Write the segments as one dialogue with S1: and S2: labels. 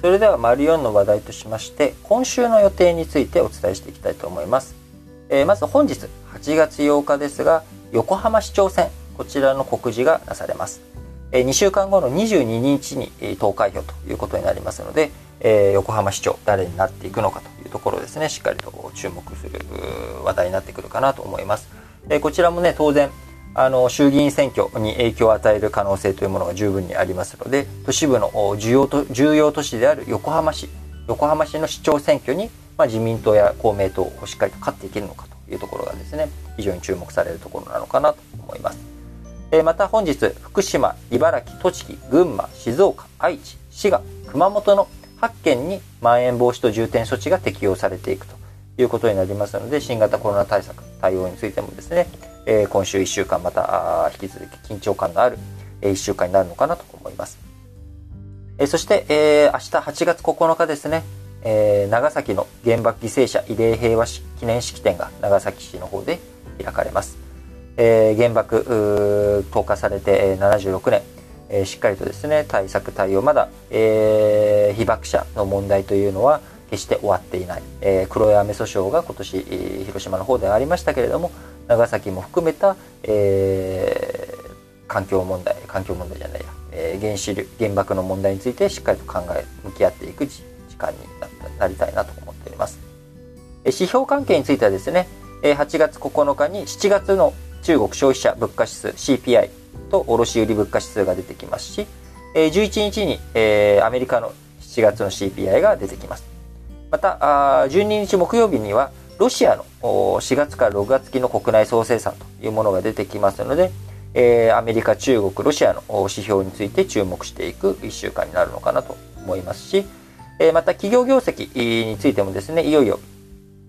S1: それでは丸4の話題としまして今週の予定についてお伝えしていきたいと思います、えー、まず本日8月8日ですが横浜市長選こちらの告示がなされます。え2週間後の22日にえ投開票ということになりますのでえ横浜市長誰になっていくのかというところですね。しっかりと注目する話題になってくるかなと思います。えこちらもね当然あの衆議院選挙に影響を与える可能性というものが十分にありますので都市部の重要と重要都市である横浜市横浜市の市長選挙に、まあ、自民党や公明党をしっかりと勝っていけるのかというところがですね非常に注目されるところなのかなと思います、また本日福島茨城栃木群馬静岡愛知滋賀熊本の8県にまん延防止等重点措置が適用されていくということになりますので新型コロナ対策対応についてもですねえー、今週1週間また引き続き緊張感のある、え1週間になるのかなと思います。えそして、えー、明日8月9日ですね、えー、長崎の原爆犠牲者慰霊平和記念式典が長崎市の方で開かれます。えー、原爆投下されて76年、えー、しっかりとですね対策対応まだ、えー、被爆者の問題というのは決して終わっていない、えー、黒い雨訴訟が今年、広島の方ではありましたけれども長崎も含めた、えー、環境問題環境問題じゃないや、えー、原子力原爆の問題についてしっかりと考え向き合っていく時間になりたいなと思っております、え指標関係についてはですね8月9日に7月の中国消費者物価指数 CPI と卸売物価指数が出てきますし11日にアメリカの7月の CPI が出てきます。また12日木曜日にはロシアの4月から6月期の国内総生産というものが出てきますので、えー、アメリカ、中国、ロシアの指標について注目していく1週間になるのかなと思いますし、えー、また企業業績についてもですね、いよいよ、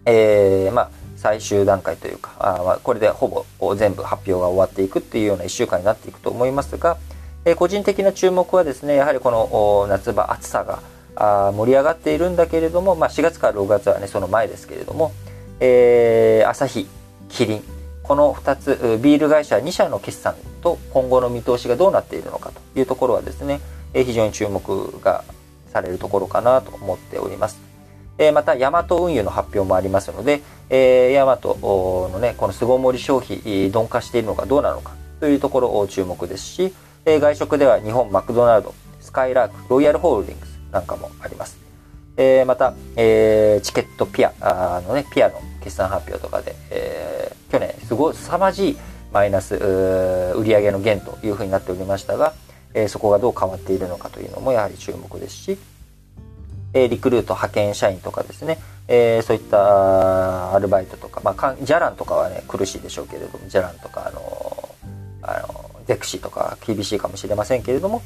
S1: えー、まあ、最終段階というか、あまあ、これでほぼ全部発表が終わっていくっていうような1週間になっていくと思いますが、え、個人的な注目はですね、やはりこの夏場暑さがあ盛り上がっているんだけれども、まあ、4月から6月はね、その前ですけれども、えー、アサヒ、キリン、この2つ、ビール会社2社の決算と今後の見通しがどうなっているのかというところはですね、え非常に注目がされるところかなと思っております。えまた、ヤマト運輸の発表もありますので、えヤマトのね、この巣ごもり消費、鈍化しているのかどうなのかというところを注目ですし、え外食では日本マクドナルド、スカイラーク、ロイヤルホールディングスなんかもあります。えまた、えチケットピアあのね、ピアの決算発表とかで、えー、去年すごい凄まじいマイナス売上の減というふうになっておりましたが、えー、そこがどう変わっているのかというのもやはり注目ですし、えー、リクルート派遣社員とかですね、えー、そういったアルバイトとか、まあ、ジャランとかはね苦しいでしょうけれどもジャランとかあのあのゼクシーとか厳しいかもしれませんけれども、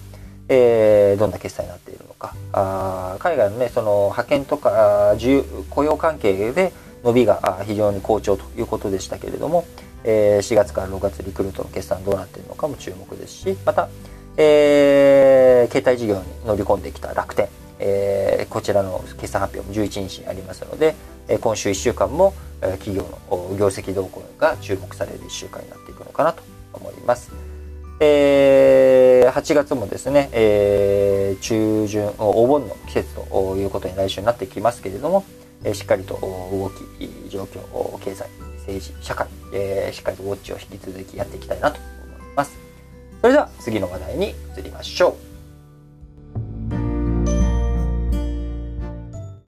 S1: え、どんな決済になっているかあ海外のねその派遣とか雇用関係で伸びが非常に好調ということでしたけれども、え4月から6月リクルートの決算どうなっているのかも注目ですしまた、えー、携帯事業に乗り込んできた楽天、えー、こちらの決算発表も11日にありますので、今週1週間も企業の業績動向が注目される1週間になっていくのかなと思います。えー、8月もですね、えー、中旬お盆の季節ということに来週になってきますけれども、えしっかりと動き状況経済政治社会、えしっかりとウォッチを引き続きやっていきたいなと思います。それでは次の話題に移りましょう。